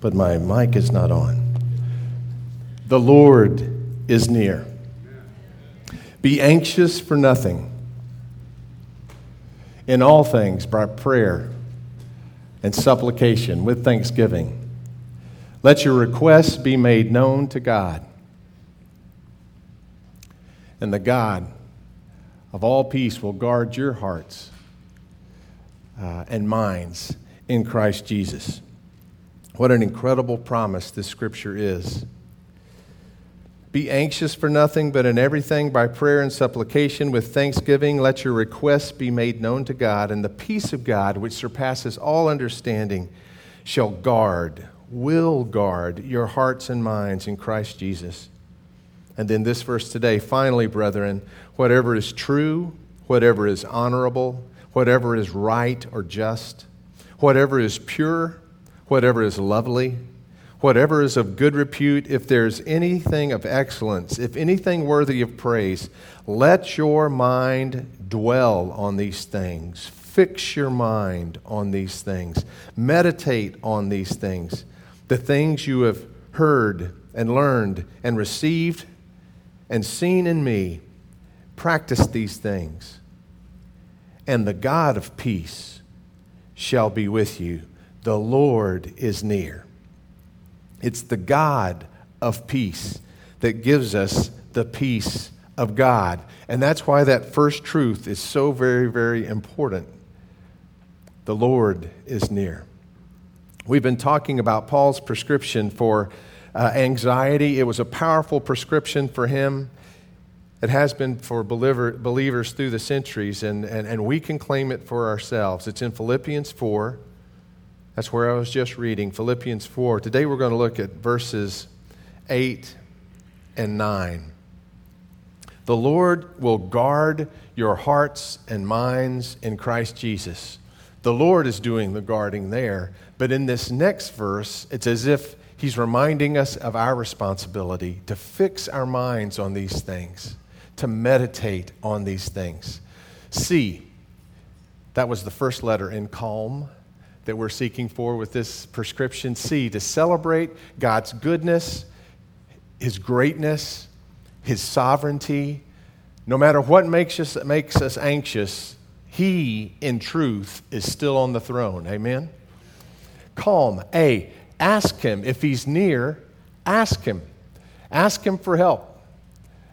but my mic is not on. The Lord is near. Be anxious for nothing. In all things, by prayer and supplication with thanksgiving, let your requests be made known to God. And the God of all peace will guard your hearts uh, and minds in Christ Jesus. What an incredible promise this scripture is. Be anxious for nothing, but in everything by prayer and supplication with thanksgiving, let your requests be made known to God, and the peace of God, which surpasses all understanding, shall guard, will guard your hearts and minds in Christ Jesus. And then this verse today finally, brethren, whatever is true, whatever is honorable, whatever is right or just, whatever is pure, whatever is lovely, whatever is of good repute, if there's anything of excellence, if anything worthy of praise, let your mind dwell on these things. Fix your mind on these things. Meditate on these things. The things you have heard and learned and received and seen in me, practice these things. And the God of peace shall be with you. The Lord is near. It's the God of peace that gives us the peace of God. And that's why that first truth is so very, very important. The Lord is near. We've been talking about Paul's prescription for uh, anxiety. It was a powerful prescription for him. It has been for believer, believers through the centuries, and, and, and we can claim it for ourselves. It's in Philippians 4. That's where I was just reading, Philippians 4. Today we're going to look at verses 8 and 9. The Lord will guard your hearts and minds in Christ Jesus. The Lord is doing the guarding there. But in this next verse, it's as if He's reminding us of our responsibility to fix our minds on these things, to meditate on these things. C, that was the first letter in calm that we're seeking for with this prescription C to celebrate God's goodness, His greatness, His sovereignty. No matter what makes us, makes us anxious, He, in truth, is still on the throne. Amen? Calm. A. Ask Him. If He's near, ask Him. Ask Him for help.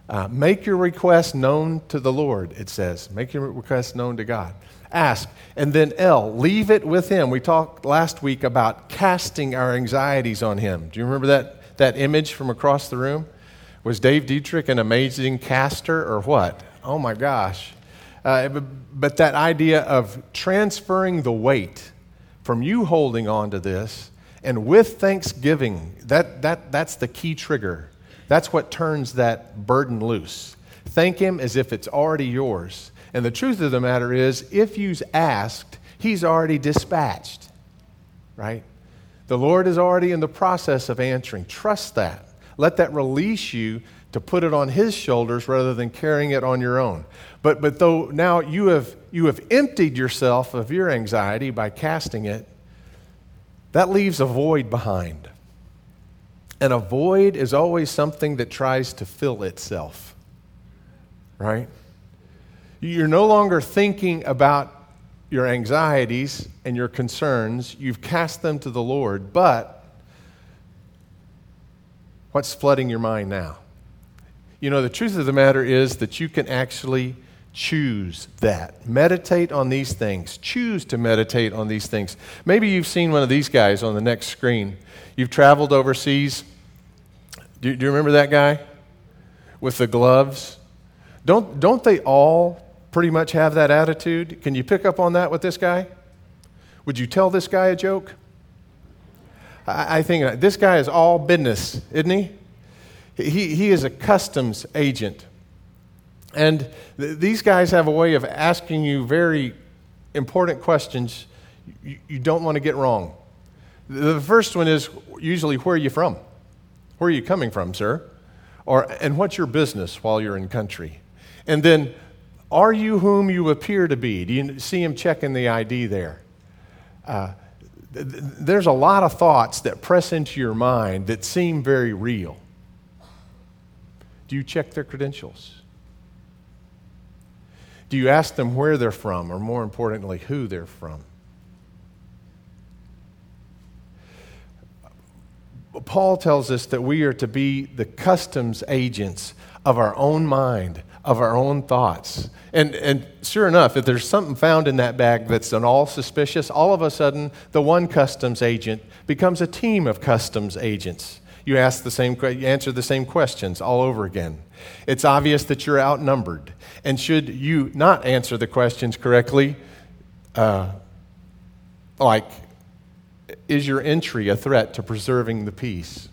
Uh, make your request known to the Lord, it says. Make your request known to God ask. And then L, leave it with Him. We talked last week about casting our anxieties on Him. Do you remember that, that image from across the room? Was Dave Dietrich an amazing caster or what? Oh my gosh. Uh, but that idea of transferring the weight from you holding on to this and with thanksgiving, that, that, that's the key trigger. That's what turns that burden loose. Thank Him as if it's already yours. And the truth of the matter is, if you've asked, He's already dispatched, right? The Lord is already in the process of answering. Trust that. Let that release you to put it on His shoulders rather than carrying it on your own. But, but though now you have, you have emptied yourself of your anxiety by casting it, that leaves a void behind. And a void is always something that tries to fill itself, right? You're no longer thinking about your anxieties and your concerns. You've cast them to the Lord. But what's flooding your mind now? You know, the truth of the matter is that you can actually choose that. Meditate on these things. Choose to meditate on these things. Maybe you've seen one of these guys on the next screen. You've traveled overseas. Do, do you remember that guy with the gloves? Don't, don't they all pretty much have that attitude? Can you pick up on that with this guy? Would you tell this guy a joke? I, I think uh, this guy is all business, isn't he? He, he is a customs agent. And th- these guys have a way of asking you very important questions you, you don't want to get wrong. The first one is usually, where are you from? Where are you coming from, sir? Or, and what's your business while you're in country? And then, are you whom you appear to be? Do you see him checking the ID there? Uh, there's a lot of thoughts that press into your mind that seem very real. Do you check their credentials? Do you ask them where they're from, or more importantly, who they're from? Paul tells us that we are to be the customs agents of our own mind, of our own thoughts. And, and sure enough, if there's something found in that bag that's at all suspicious, all of a sudden the one customs agent becomes a team of customs agents. You ask the same, you answer the same questions all over again. It's obvious that you're outnumbered. And should you not answer the questions correctly, uh, like, is your entry a threat to preserving the peace?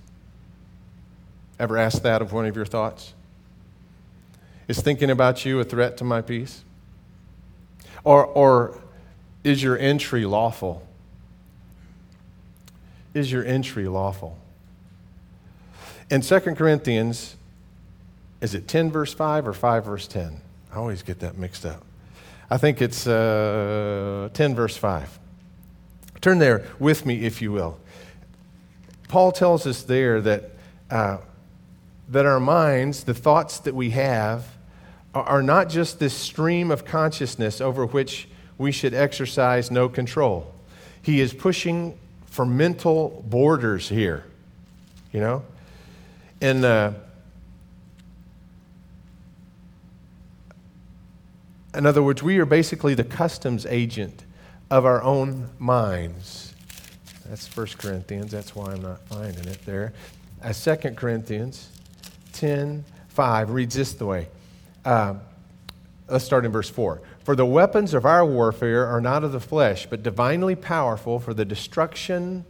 Ever ask that of one of your thoughts? Is thinking about you a threat to my peace? Or, or is your entry lawful? Is your entry lawful? In 2 Corinthians, is it 10 verse 5 or 5 verse 10? I always get that mixed up. I think it's uh, 10 verse 5. Turn there with me, if you will. Paul tells us there that, uh, that our minds, the thoughts that we have, are not just this stream of consciousness over which we should exercise no control. He is pushing for mental borders here, you know? And uh, in other words, we are basically the customs agent of our own minds. That's 1 Corinthians. That's why I'm not finding it there. Uh, 2 Corinthians 10 5 reads this the way. Uh, let's start in verse 4. For the weapons of our warfare are not of the flesh, but divinely powerful for the destruction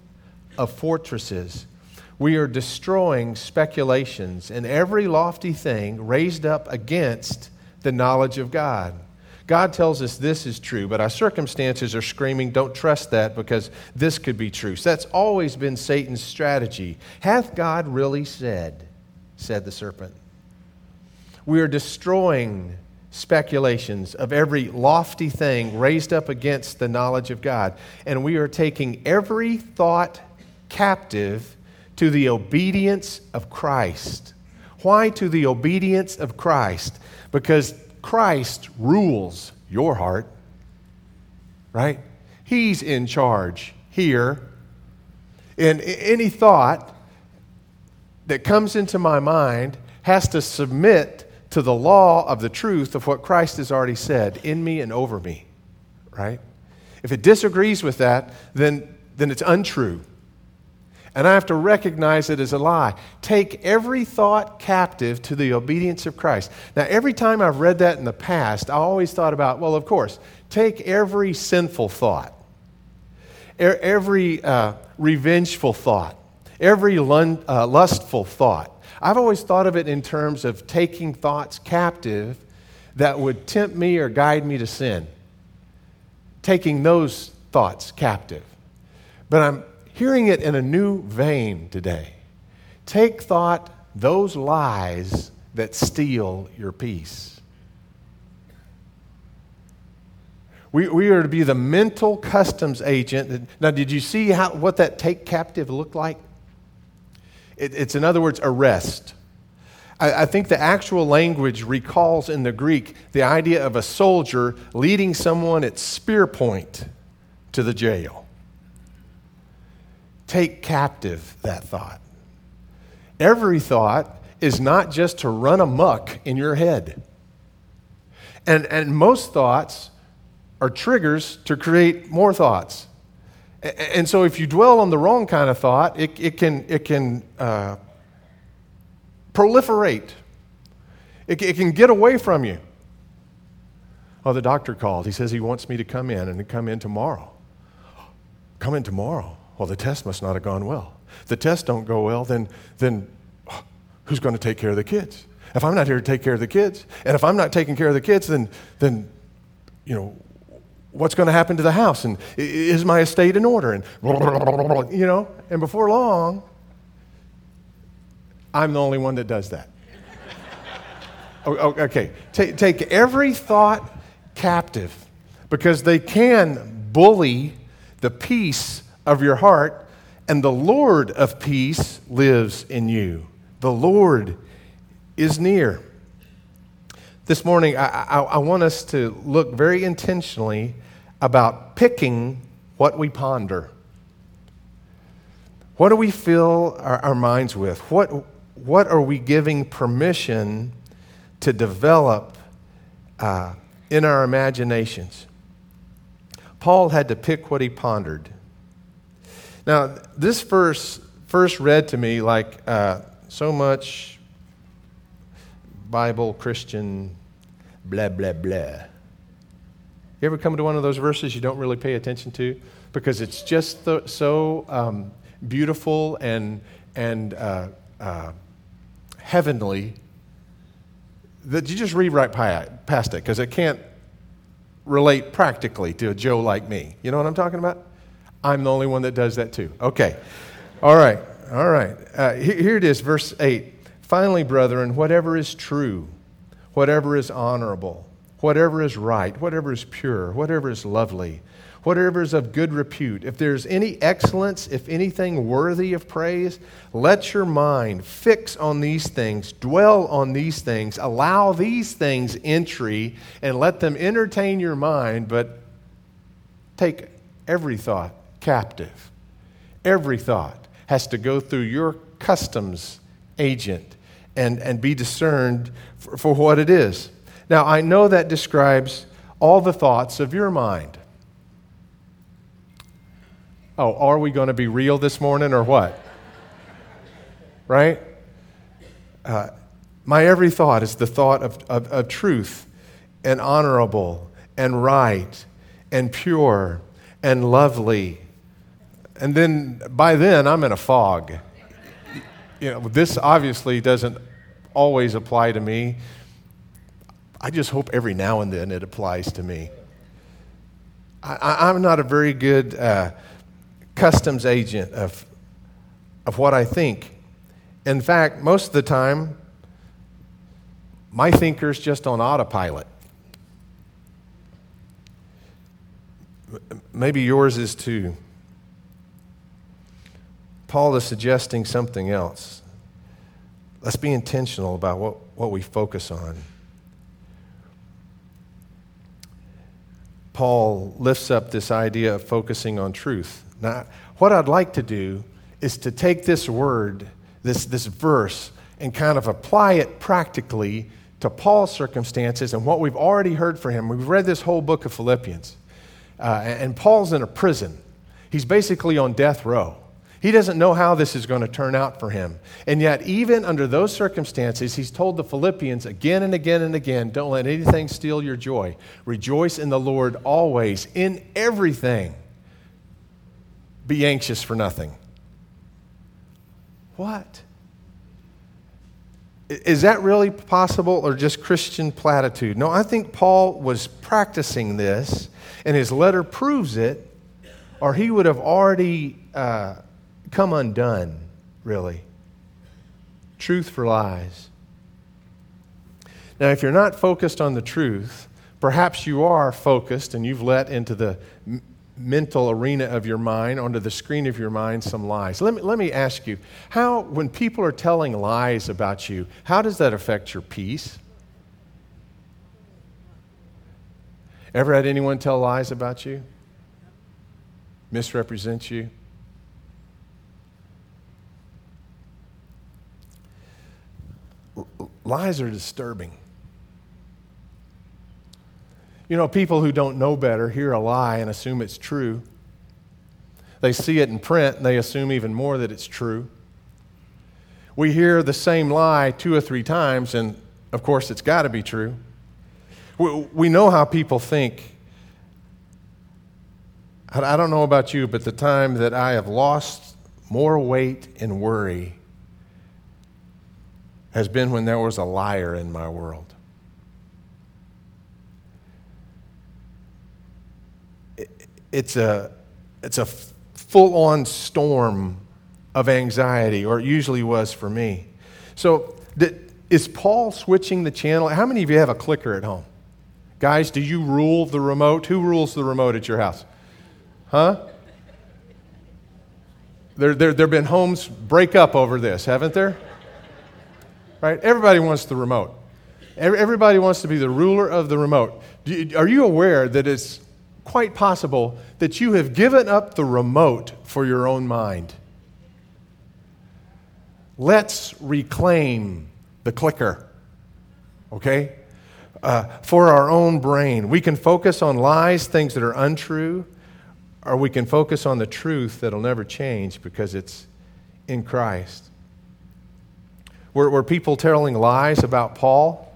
of fortresses. We are destroying speculations and every lofty thing raised up against the knowledge of God. God tells us this is true, but our circumstances are screaming, don't trust that because this could be true. So that's always been Satan's strategy. Hath God really said, said the serpent. We are destroying speculations of every lofty thing raised up against the knowledge of God. And we are taking every thought captive to the obedience of Christ. Why to the obedience of Christ? Because Christ rules your heart, right? He's in charge here. And any thought that comes into my mind has to submit to the law of the truth of what Christ has already said in me and over me, right? If it disagrees with that, then, then it's untrue. And I have to recognize it as a lie. Take every thought captive to the obedience of Christ. Now, every time I've read that in the past, I always thought about, well, of course, take every sinful thought, every uh, revengeful thought, every uh, lustful thought. I've always thought of it in terms of taking thoughts captive that would tempt me or guide me to sin. Taking those thoughts captive. But I'm hearing it in a new vein today. Take thought those lies that steal your peace. We, we are to be the mental customs agent. Now, did you see how, what that take captive looked like? It, it's, in other words, arrest. I, I think the actual language recalls in the Greek the idea of a soldier leading someone at spear point to the jail take captive that thought. Every thought is not just to run amuck in your head. And, and most thoughts are triggers to create more thoughts. And so if you dwell on the wrong kind of thought, it, it can, it can uh, proliferate, it, it can get away from you. Oh, the doctor called. He says he wants me to come in and to come in tomorrow. Come in tomorrow. Well, the test must not have gone well. If the tests don't go well, then, then who's going to take care of the kids? If I'm not here to take care of the kids, and if I'm not taking care of the kids, then, then you know, what's going to happen to the house? And is my estate in order? And, you know, and before long, I'm the only one that does that. okay, take, take every thought captive because they can bully the peace of your heart, and the Lord of peace lives in you. The Lord is near. This morning, I, I, I want us to look very intentionally about picking what we ponder. What do we fill our, our minds with? What, what are we giving permission to develop uh, in our imaginations? Paul had to pick what he pondered. Now, this verse first read to me like uh, so much Bible, Christian, blah, blah, blah. You ever come to one of those verses you don't really pay attention to? Because it's just the, so um, beautiful and, and uh, uh, heavenly that you just read right past it because it can't relate practically to a Joe like me. You know what I'm talking about? I'm the only one that does that too. Okay. All right. All right. Uh, here it is, verse 8. Finally, brethren, whatever is true, whatever is honorable, whatever is right, whatever is pure, whatever is lovely, whatever is of good repute, if there's any excellence, if anything worthy of praise, let your mind fix on these things, dwell on these things, allow these things entry, and let them entertain your mind, but take every thought captive. Every thought has to go through your customs agent and, and be discerned for, for what it is. Now, I know that describes all the thoughts of your mind. Oh, are we going to be real this morning or what? right? Uh, my every thought is the thought of, of, of truth and honorable and right and pure and lovely. And then by then, I'm in a fog. You know, this obviously doesn't always apply to me. I just hope every now and then it applies to me. I, am not a very good uh, customs agent of, of what I think. In fact, most of the time, my thinker's just on autopilot. Maybe yours is too. Paul is suggesting something else. Let's be intentional about what, what we focus on. Paul lifts up this idea of focusing on truth. Now, what I'd like to do is to take this word, this, this verse, and kind of apply it practically to Paul's circumstances and what we've already heard from him. We've read this whole book of Philippians, uh, and Paul's in a prison. He's basically on death row. He doesn't know how this is going to turn out for him. And yet, even under those circumstances, he's told the Philippians again and again and again don't let anything steal your joy. Rejoice in the Lord always, in everything. Be anxious for nothing. What? Is that really possible or just Christian platitude? No, I think Paul was practicing this, and his letter proves it, or he would have already uh, come undone, really. Truth for lies. Now, if you're not focused on the truth, perhaps you are focused and you've let into the mental arena of your mind, onto the screen of your mind, some lies. Let me, let me ask you how, when people are telling lies about you, how does that affect your peace? Ever had anyone tell lies about you? Misrepresent you? Lies are disturbing. You know, people who don't know better hear a lie and assume it's true. They see it in print and they assume even more that it's true. We hear the same lie two or three times, and of course, it's got to be true. We know how people think. I don't know about you, but the time that I have lost more weight in worry has been when there was a liar in my world. it's a, it's a full on storm of anxiety, or it usually was for me. So, is Paul switching the channel? How many of you have a clicker at home? Guys, do you rule the remote? Who rules the remote at your house? Huh? There, there, there have been homes break up over this, haven't there? Right? Everybody wants the remote. Everybody wants to be the ruler of the remote. Are you aware that it's quite possible that you have given up the remote for your own mind? Let's reclaim the clicker, okay? Uh, for our own brain. We can focus on lies, things that are untrue, or we can focus on the truth that'll never change because it's in Christ. Were, were people telling lies about Paul?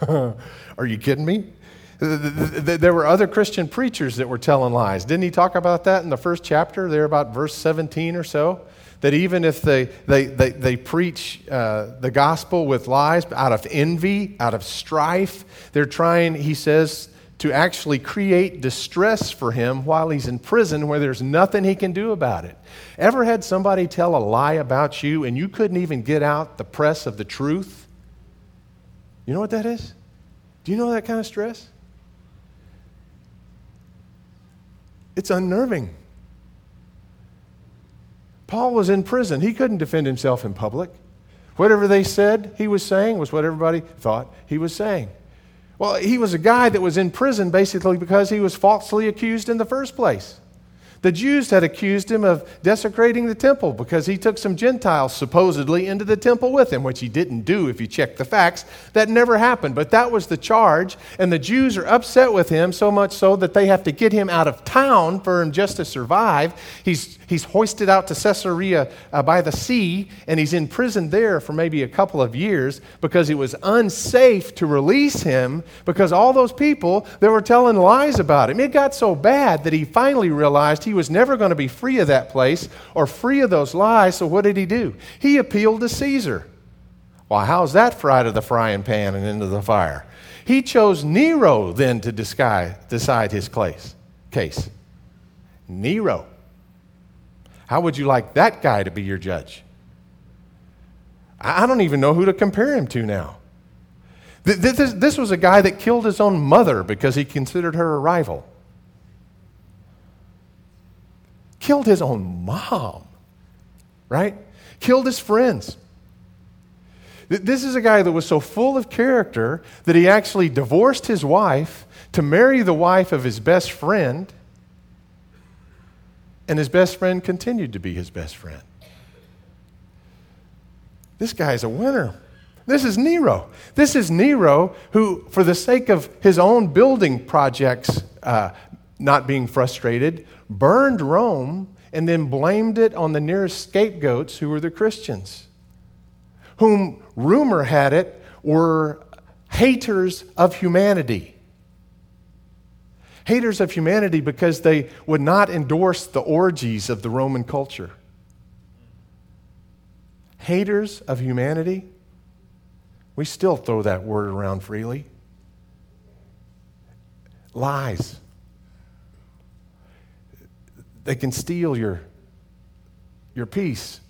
Are you kidding me? There were other Christian preachers that were telling lies. Didn't he talk about that in the first chapter, there about verse 17 or so? That even if they, they, they, they preach uh, the gospel with lies out of envy, out of strife, they're trying, he says, to actually create distress for him while he's in prison where there's nothing he can do about it. Ever had somebody tell a lie about you and you couldn't even get out the press of the truth? You know what that is? Do you know that kind of stress? It's unnerving. Paul was in prison. He couldn't defend himself in public. Whatever they said he was saying was what everybody thought he was saying. Well, he was a guy that was in prison basically because he was falsely accused in the first place. The Jews had accused him of desecrating the temple because he took some Gentiles supposedly into the temple with him, which he didn't do if you check the facts. That never happened, but that was the charge. And the Jews are upset with him so much so that they have to get him out of town for him just to survive. He's, he's hoisted out to Caesarea uh, by the sea, and he's in prison there for maybe a couple of years because it was unsafe to release him because all those people that were telling lies about him. It got so bad that he finally realized he was never going to be free of that place or free of those lies, so what did he do? He appealed to Caesar. Well, how's that fried of the frying pan and into the fire? He chose Nero then to decide his case. Nero. How would you like that guy to be your judge? I don't even know who to compare him to now. This was a guy that killed his own mother because he considered her a rival. Killed his own mom, right? Killed his friends. This is a guy that was so full of character that he actually divorced his wife to marry the wife of his best friend, and his best friend continued to be his best friend. This guy's a winner. This is Nero. This is Nero who, for the sake of his own building projects uh, not being frustrated, burned Rome and then blamed it on the nearest scapegoats who were the Christians, whom rumor had it were haters of humanity. Haters of humanity because they would not endorse the orgies of the Roman culture. Haters of humanity? We still throw that word around freely. Lies. They can steal your, your peace.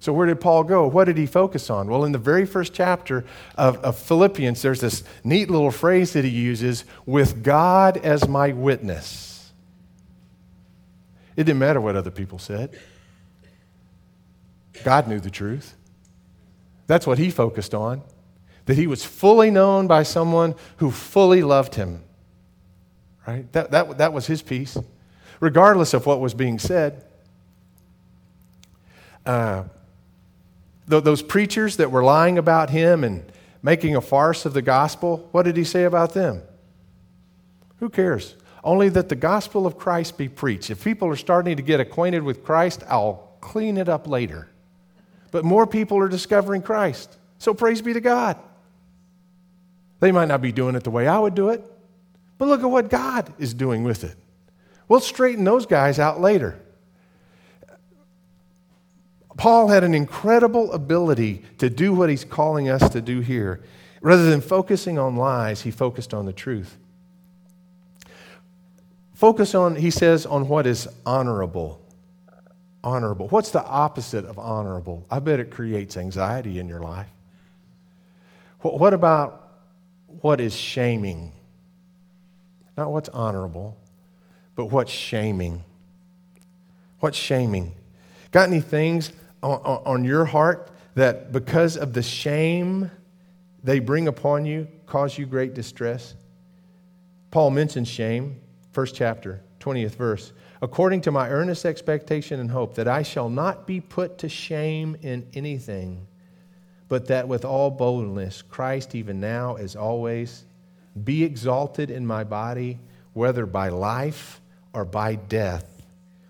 So, where did Paul go? What did he focus on? Well, in the very first chapter of, of Philippians, there's this neat little phrase that he uses with God as my witness. It didn't matter what other people said, God knew the truth. That's what he focused on. That he was fully known by someone who fully loved him. Right? That, that, that was his peace regardless of what was being said. Uh, th- those preachers that were lying about him and making a farce of the gospel, what did he say about them? Who cares? Only that the gospel of Christ be preached. If people are starting to get acquainted with Christ, I'll clean it up later. But more people are discovering Christ. So praise be to God. They might not be doing it the way I would do it, but look at what God is doing with it. We'll straighten those guys out later. Paul had an incredible ability to do what he's calling us to do here. Rather than focusing on lies, he focused on the truth. Focus on, he says, on what is honorable. Honorable. What's the opposite of honorable? I bet it creates anxiety in your life. What about what is shaming? Not what's honorable but what's shaming? What's shaming? Got any things on, on, on your heart that because of the shame they bring upon you cause you great distress? Paul mentions shame, first chapter, 20th verse. According to my earnest expectation and hope that I shall not be put to shame in anything, but that with all boldness Christ, even now as always, be exalted in my body, whether by life or by death.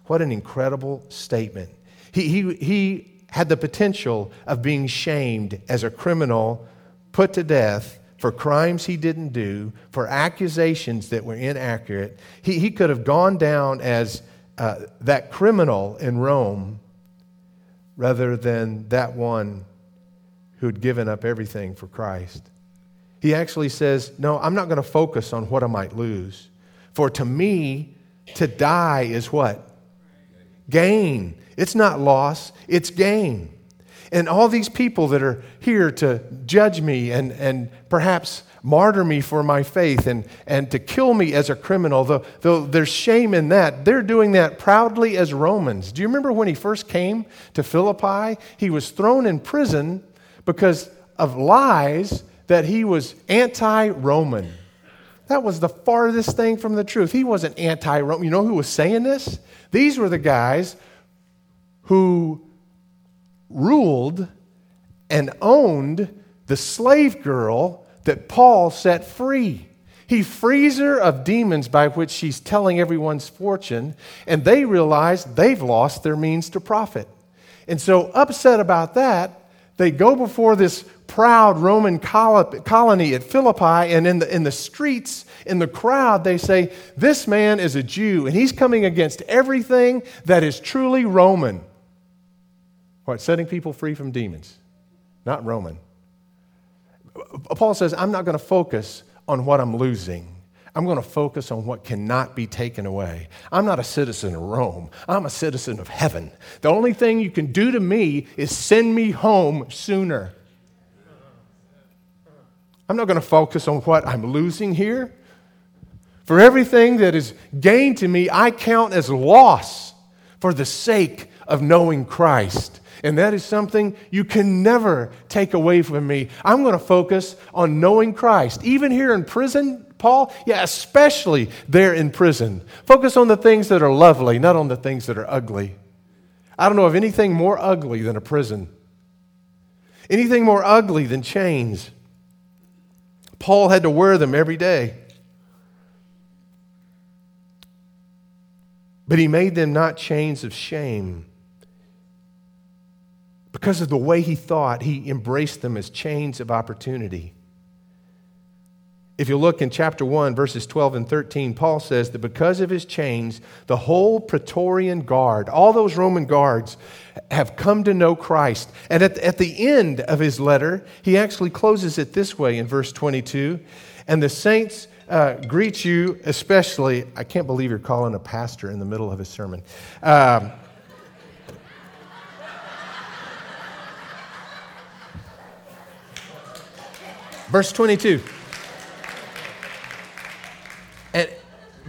What an incredible statement. He, he, he had the potential of being shamed as a criminal, put to death for crimes he didn't do, for accusations that were inaccurate. He, he could have gone down as uh, that criminal in Rome rather than that one who'd given up everything for Christ. He actually says, No, I'm not going to focus on what I might lose. For to me, to die is what? Gain. It's not loss, it's gain. And all these people that are here to judge me and, and perhaps martyr me for my faith and, and to kill me as a criminal, though, though there's shame in that, they're doing that proudly as Romans. Do you remember when he first came to Philippi? He was thrown in prison because of lies that he was anti Roman. That was the farthest thing from the truth. He wasn't anti Roman. You know who was saying this? These were the guys who ruled and owned the slave girl that Paul set free. He frees her of demons by which she's telling everyone's fortune, and they realize they've lost their means to profit. And so, upset about that, they go before this proud Roman colony at Philippi, and in the, in the streets, in the crowd, they say, This man is a Jew, and he's coming against everything that is truly Roman. What? Setting people free from demons, not Roman. Paul says, I'm not going to focus on what I'm losing. I'm going to focus on what cannot be taken away. I'm not a citizen of Rome. I'm a citizen of heaven. The only thing you can do to me is send me home sooner. I'm not going to focus on what I'm losing here. For everything that is gained to me, I count as loss for the sake of knowing Christ. And that is something you can never take away from me. I'm going to focus on knowing Christ. Even here in prison, Paul, yeah, especially there in prison. Focus on the things that are lovely, not on the things that are ugly. I don't know of anything more ugly than a prison, anything more ugly than chains. Paul had to wear them every day. But he made them not chains of shame. Because of the way he thought, he embraced them as chains of opportunity. If you look in chapter 1, verses 12 and 13, Paul says that because of his chains, the whole Praetorian Guard, all those Roman guards, have come to know Christ. And at, at the end of his letter, he actually closes it this way in verse 22 And the saints uh, greet you, especially. I can't believe you're calling a pastor in the middle of his sermon. Um, verse 22.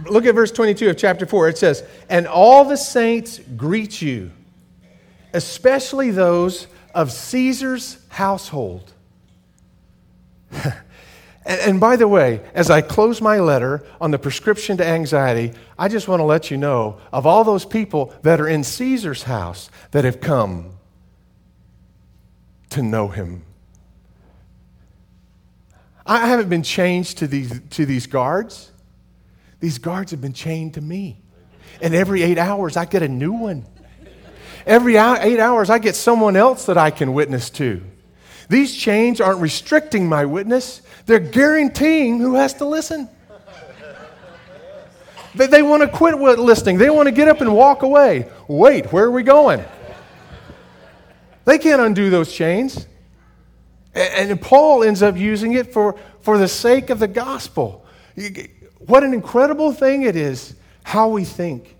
Look at verse 22 of chapter 4. It says, And all the saints greet you, especially those of Caesar's household. And, and, by the way, as I close my letter on the prescription to anxiety, I just want to let you know of all those people that are in Caesar's house that have come to know him. I haven't been changed to these, to these guards. These guards have been chained to me. And every eight hours, I get a new one. Every eight hours, I get someone else that I can witness to. These chains aren't restricting my witness, they're guaranteeing who has to listen. They, they want to quit listening, they want to get up and walk away. Wait, where are we going? They can't undo those chains. And, and Paul ends up using it for, for the sake of the gospel. What an incredible thing it is how we think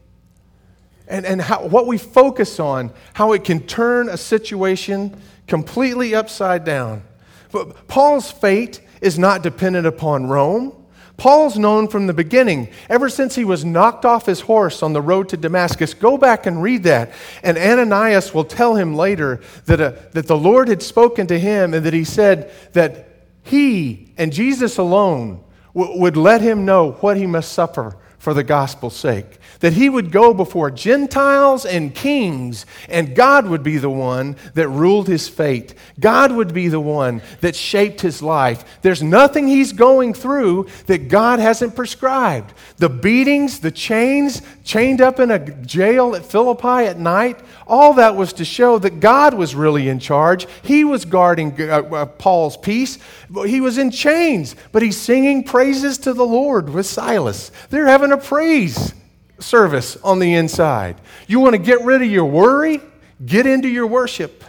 and, and how, what we focus on, how it can turn a situation completely upside down. But Paul's fate is not dependent upon Rome. Paul's known from the beginning, ever since he was knocked off his horse on the road to Damascus. Go back and read that. And Ananias will tell him later that, uh, that the Lord had spoken to him and that he said that he and Jesus alone would let him know what he must suffer for the gospel's sake. That he would go before Gentiles and kings, and God would be the one that ruled his fate. God would be the one that shaped his life. There's nothing he's going through that God hasn't prescribed. The beatings, the chains, chained up in a jail at Philippi at night, all that was to show that God was really in charge. He was guarding uh, uh, Paul's peace. He was in chains, but he's singing praises to the Lord with Silas. They're having a praise service on the inside. You want to get rid of your worry? Get into your worship.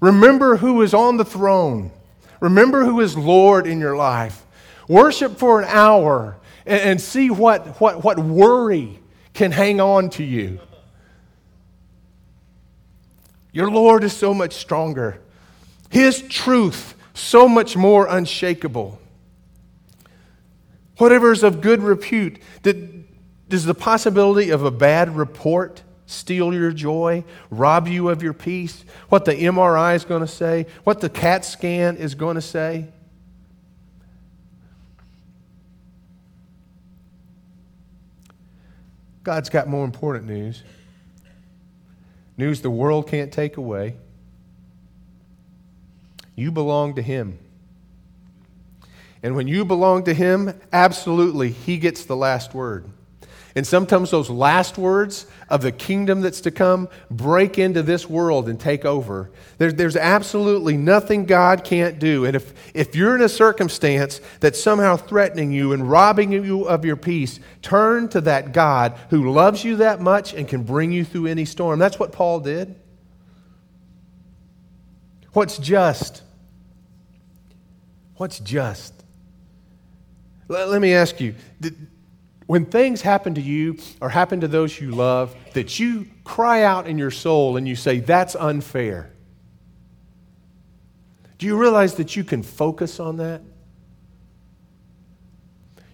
Remember who is on the throne. Remember who is Lord in your life. Worship for an hour and, and see what, what, what worry can hang on to you. Your Lord is so much stronger. His truth, so much more unshakable. Whatever is of good repute. Did, does the possibility of a bad report steal your joy, rob you of your peace? What the MRI is going to say? What the CAT scan is going to say? God's got more important news. News the world can't take away. You belong to Him. And when you belong to Him, absolutely, He gets the last word. And sometimes those last words of the kingdom that's to come break into this world and take over. There, there's absolutely nothing God can't do. And if, if you're in a circumstance that's somehow threatening you and robbing you of your peace, turn to that God who loves you that much and can bring you through any storm. That's what Paul did. What's just? What's just? Let, let me ask you. Did, when things happen to you or happen to those you love, that you cry out in your soul and you say, That's unfair. Do you realize that you can focus on that?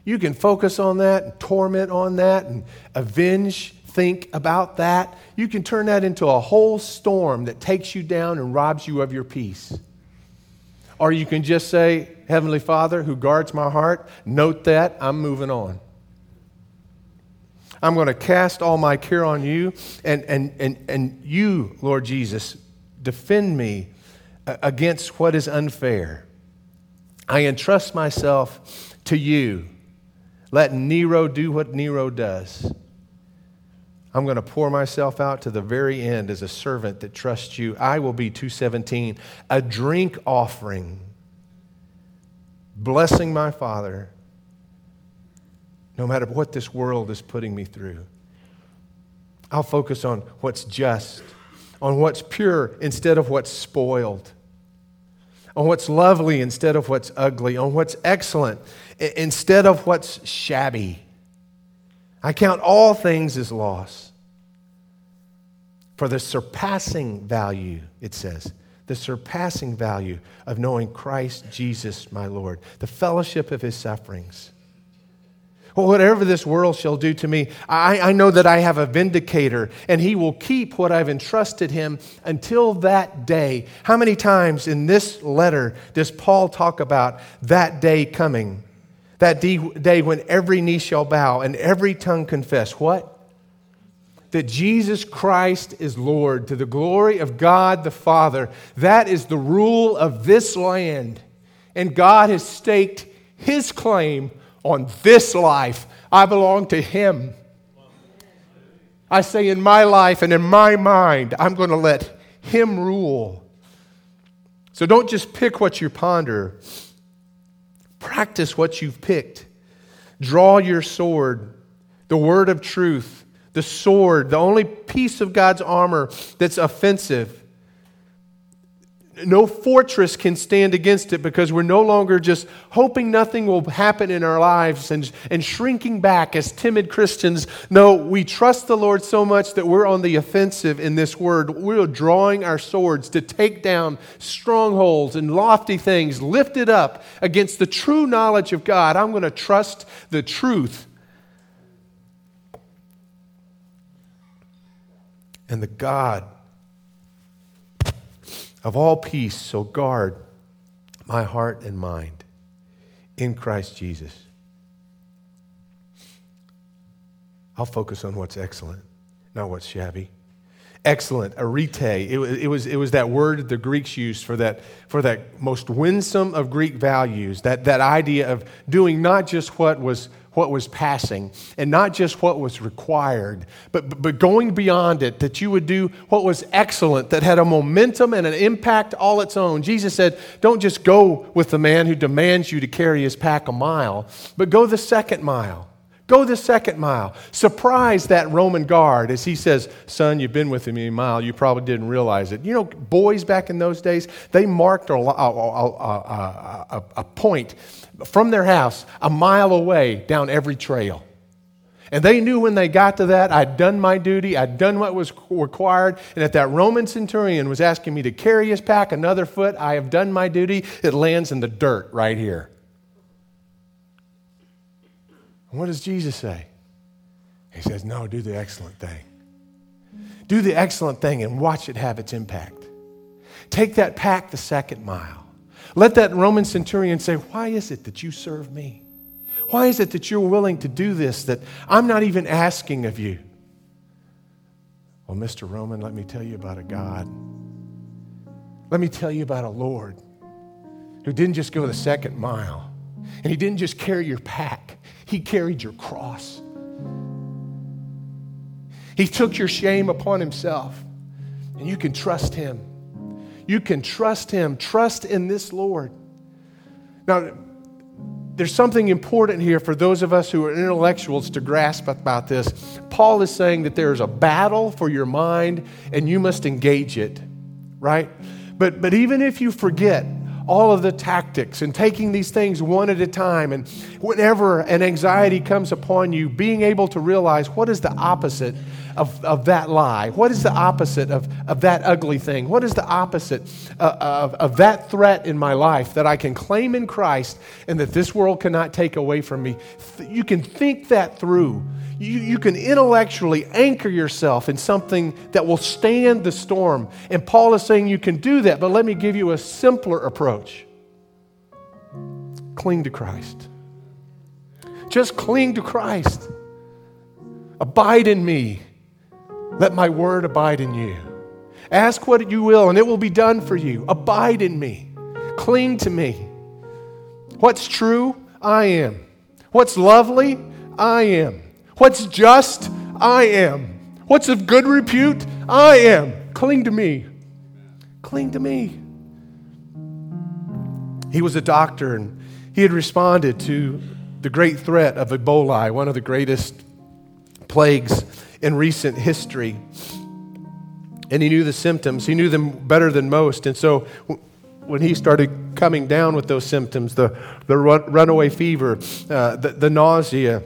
You can focus on that and torment on that and avenge, think about that. You can turn that into a whole storm that takes you down and robs you of your peace. Or you can just say, Heavenly Father, who guards my heart, note that, I'm moving on. I'm going to cast all my care on you, and, and, and, and you, Lord Jesus, defend me uh, against what is unfair. I entrust myself to you. Let Nero do what Nero does. I'm going to pour myself out to the very end as a servant that trusts you. I will be 217, a drink offering, blessing my Father no matter what this world is putting me through. I'll focus on what's just, on what's pure instead of what's spoiled, on what's lovely instead of what's ugly, on what's excellent instead of what's shabby. I count all things as loss. For the surpassing value, it says, the surpassing value of knowing Christ Jesus, my Lord, the fellowship of his sufferings well, whatever this world shall do to me, I, I know that I have a vindicator, and he will keep what I've entrusted him until that day. How many times in this letter does Paul talk about that day coming? That day when every knee shall bow and every tongue confess what? That Jesus Christ is Lord to the glory of God the Father. That is the rule of this land. And God has staked his claim on this life. I belong to Him. I say, in my life and in my mind, I'm going to let Him rule. So don't just pick what you ponder, practice what you've picked. Draw your sword, the word of truth, the sword, the only piece of God's armor that's offensive. no fortress can stand against it because we're no longer just hoping nothing will happen in our lives and, and shrinking back as timid Christians. No, we trust the Lord so much that we're on the offensive in this word. We're drawing our swords to take down strongholds and lofty things lifted up against the true knowledge of God. I'm going to trust the truth. And the God of all peace, so guard my heart and mind in Christ Jesus. I'll focus on what's excellent, not what's shabby. Excellent, arete. It, it, was, it was that word the Greeks used for that, for that most winsome of Greek values, that, that idea of doing not just what was what was passing and not just what was required, but, but going beyond it, that you would do what was excellent, that had a momentum and an impact all its own. Jesus said, Don't just go with the man who demands you to carry his pack a mile, but go the second mile. Go the second mile. Surprise that Roman guard as he says, Son, you've been with me a mile. You probably didn't realize it. You know, boys back in those days, they marked a, a, a, a point from their house a mile away down every trail. And they knew when they got to that, I'd done my duty, I'd done what was required, and if that Roman centurion was asking me to carry his pack another foot, I have done my duty. It lands in the dirt right here. What does Jesus say? He says, No, do the excellent thing. Do the excellent thing and watch it have its impact. Take that pack the second mile. Let that Roman centurion say, Why is it that you serve me? Why is it that you're willing to do this that I'm not even asking of you? Well, Mr. Roman, let me tell you about a God. Let me tell you about a Lord who didn't just go the second mile, and he didn't just carry your pack, he carried your cross. He took your shame upon himself, and you can trust him. You can trust Him. Trust in this Lord. Now, there's something important here for those of us who are intellectuals to grasp about this. Paul is saying that there's a battle for your mind and you must engage it, right? But, but even if you forget all of the tactics and taking these things one at a time, and whenever an anxiety comes upon you, being able to realize what is the opposite of, of that lie? What is the opposite of, of that ugly thing? What is the opposite of, of, of that threat in my life that I can claim in Christ and that this world cannot take away from me? You can think that through. You, you can intellectually anchor yourself in something that will stand the storm. And Paul is saying you can do that, but let me give you a simpler approach cling to Christ. Just cling to Christ. Abide in me. Let my word abide in you. Ask what you will, and it will be done for you. Abide in me. Cling to me. What's true? I am. What's lovely? I am. What's just? I am. What's of good repute? I am. Cling to me. Cling to me. He was a doctor and he had responded to the great threat of Ebola, one of the greatest plagues in recent history. And he knew the symptoms, he knew them better than most. And so when he started coming down with those symptoms the, the run, runaway fever, uh, the, the, nausea,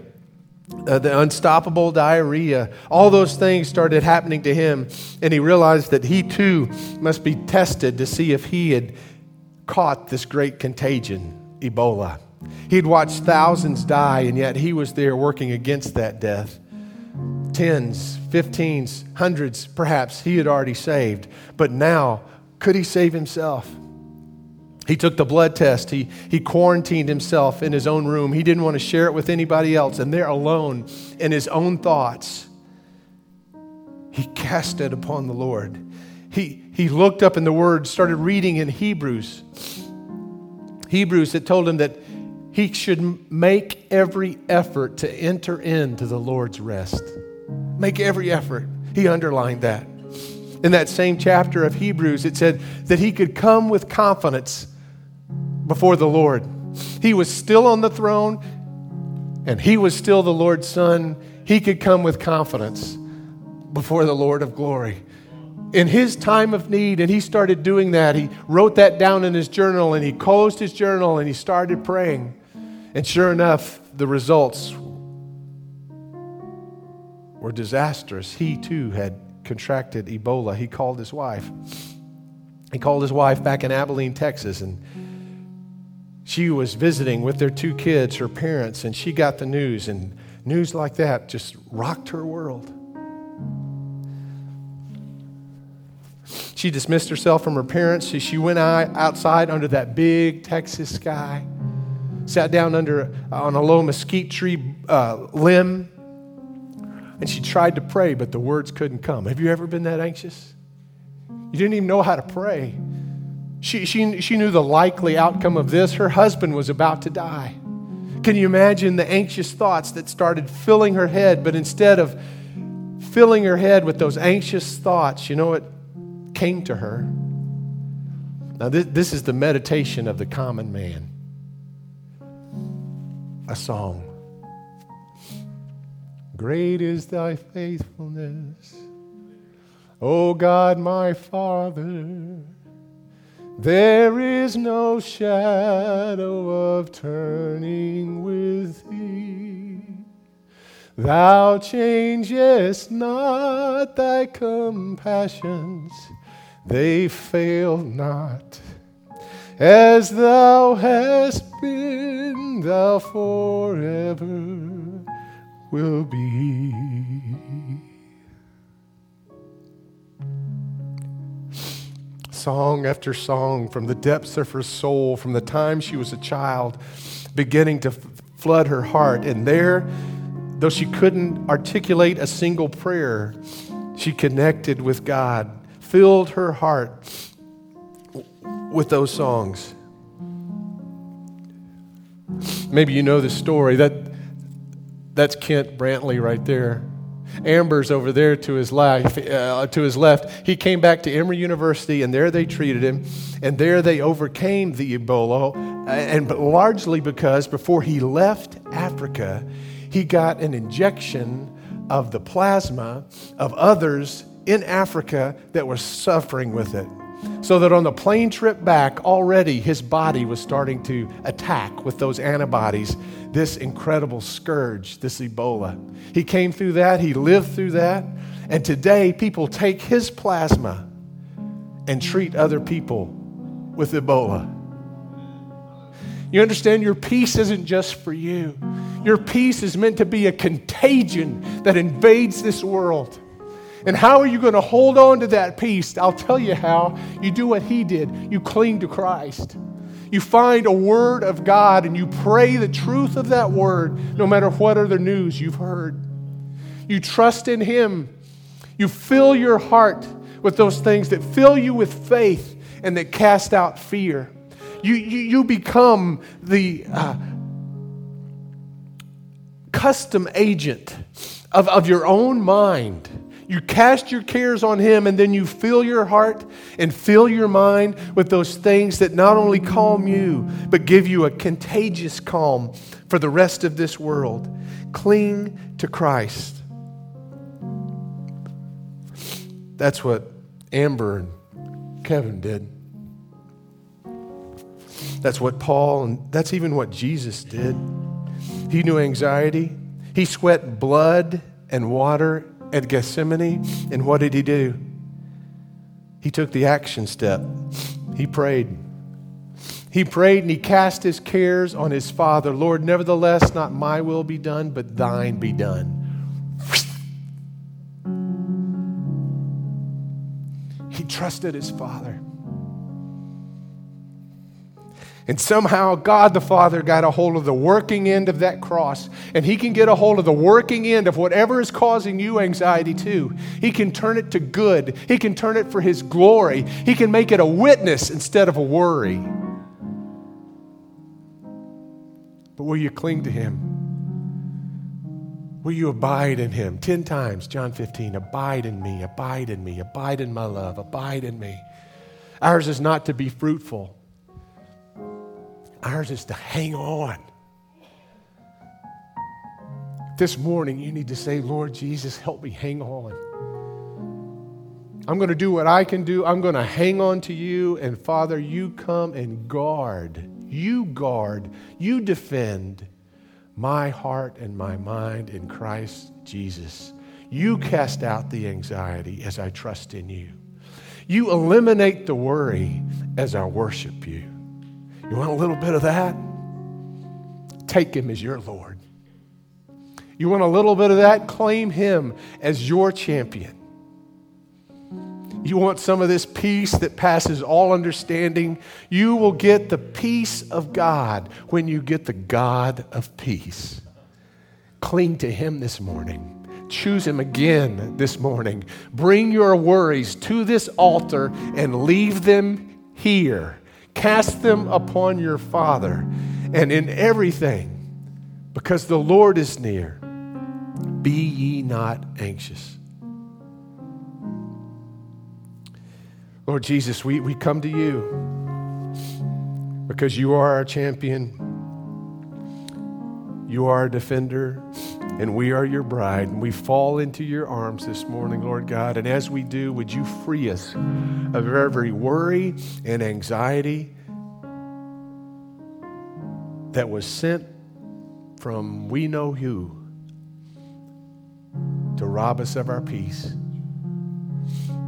uh, the unstoppable diarrhea, all those things started happening to him. And he realized that he too must be tested to see if he had caught this great contagion, Ebola. He'd watched thousands die, and yet he was there working against that death tens, fifteens, hundreds, perhaps, he had already saved. But now, could he save himself? He took the blood test. He, he quarantined himself in his own room. He didn't want to share it with anybody else. And there alone in his own thoughts, he cast it upon the Lord. He, he looked up in the Word, started reading in Hebrews. Hebrews that told him that he should make every effort to enter into the Lord's rest. Make every effort. He underlined that. In that same chapter of Hebrews, it said that he could come with confidence before the Lord. He was still on the throne and he was still the Lord's son. He could come with confidence before the Lord of glory. in his time of need, and he started doing that. He wrote that down in his journal, and he closed his journal, and he started praying. And sure enough, the results were disastrous. He too had contracted Ebola. He called his wife. He called his wife back in Abilene, Texas, and she was visiting with their two kids, her parents, and she got the news, and news like that just rocked her world. She dismissed herself from her parents. She, went outside under that big Texas sky, sat down under on a low mesquite tree uh, limb, and she tried to pray, but the words couldn't come. Have you ever been that anxious? You didn't even know how to pray. She, she, she knew the likely outcome of this. Her husband was about to die. Can you imagine the anxious thoughts that started filling her head? But instead of filling her head with those anxious thoughts, you know what came to her. Now, this, this is the meditation of the common man a song. Great is thy faithfulness, O God my Father. There is no shadow of turning with thee. Thou changest not thy compassions they fail not. As thou hast been, thou forever will be. Song after song from the depths of her soul, from the time she was a child, beginning to flood her heart. And there, though she couldn't articulate a single prayer, she connected with God filled her heart with those songs. Maybe you know the story. That, that's Kent Brantly right there. Amber's over there to his life, Uh, to his left, he came back to Emory University, and there they treated him, and there they overcame the Ebola, and largely because before he left Africa, he got an injection of the plasma of others in Africa that were suffering with it. So that on the plane trip back, already his body was starting to attack with those antibodies this incredible scourge, this Ebola. He came through that, he lived through that, and today people take his plasma and treat other people with Ebola. You understand your peace isn't just for you. Your peace is meant to be a contagion that invades this world. And how are you going to hold on to that peace? I'll tell you how. You do what he did you cling to Christ. You find a word of God and you pray the truth of that word no matter what other news you've heard. You trust in him. You fill your heart with those things that fill you with faith and that cast out fear. You, you, you become the uh, custom agent of, of your own mind you cast your cares on Him, and then you fill your heart and fill your mind with those things that not only calm you, but give you a contagious calm for the rest of this world. Cling to Christ. That's what Amber and Kevin did. That's what Paul, and that's even what Jesus did. He knew anxiety. He sweat blood and water at Gethsemane, and what did he do? He took the action step. He prayed. He prayed and he cast his cares on his Father. Lord, nevertheless, not my will be done, but thine be done. He trusted his Father. And somehow God the Father got a hold of the working end of that cross, and He can get a hold of the working end of whatever is causing you anxiety too. He can turn it to good, He can turn it for His glory, He can make it a witness instead of a worry. But will you cling to Him? Will you abide in Him? Ten times, John 15, abide in me, abide in me, abide in my love, abide in me. Ours is not to be fruitful. Ours is to hang on. This morning, you need to say, Lord Jesus, help me hang on. I'm going to do what I can do. I'm going to hang on to you. And Father, you come and guard. You guard. You defend my heart and my mind in Christ Jesus. You cast out the anxiety as I trust in you. You eliminate the worry as I worship you. You want a little bit of that? Take him as your Lord. You want a little bit of that? Claim him as your champion. You want some of this peace that passes all understanding? You will get the peace of God when you get the God of peace. Cling to Him this morning. Choose Him again this morning. Bring your worries to this altar and leave them here. Cast them upon your Father. And in everything, because the Lord is near, be ye not anxious. Lord Jesus, we, we come to you because you are our champion, you are our defender, and we are your bride. And we fall into your arms this morning, Lord God. And as we do, would you free us of every worry and anxiety that was sent from we know who to rob us of our peace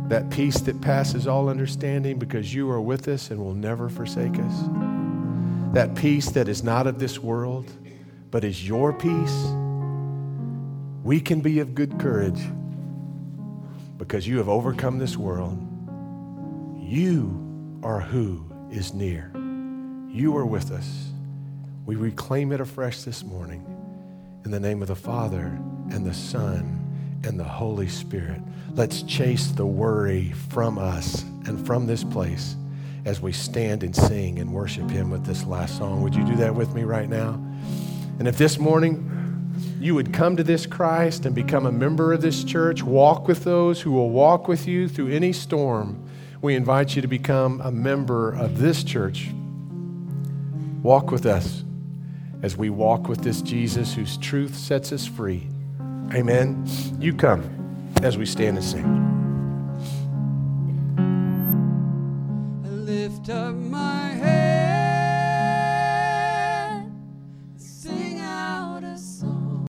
that peace that passes all understanding because you are with us and will never forsake us. That peace that is not of this world, but is your peace. We can be of good courage because you have overcome this world. You are who is near. You are with us. We reclaim it afresh this morning in the name of the Father and the Son and the Holy Spirit. Let's chase the worry from us and from this place as we stand and sing and worship Him with this last song. Would you do that with me right now? And if this morning you would come to this Christ and become a member of this church, walk with those who will walk with you through any storm, we invite you to become a member of this church. Walk with us as we walk with this Jesus whose truth sets us free. Amen. You come as we stand and sing. lift up my.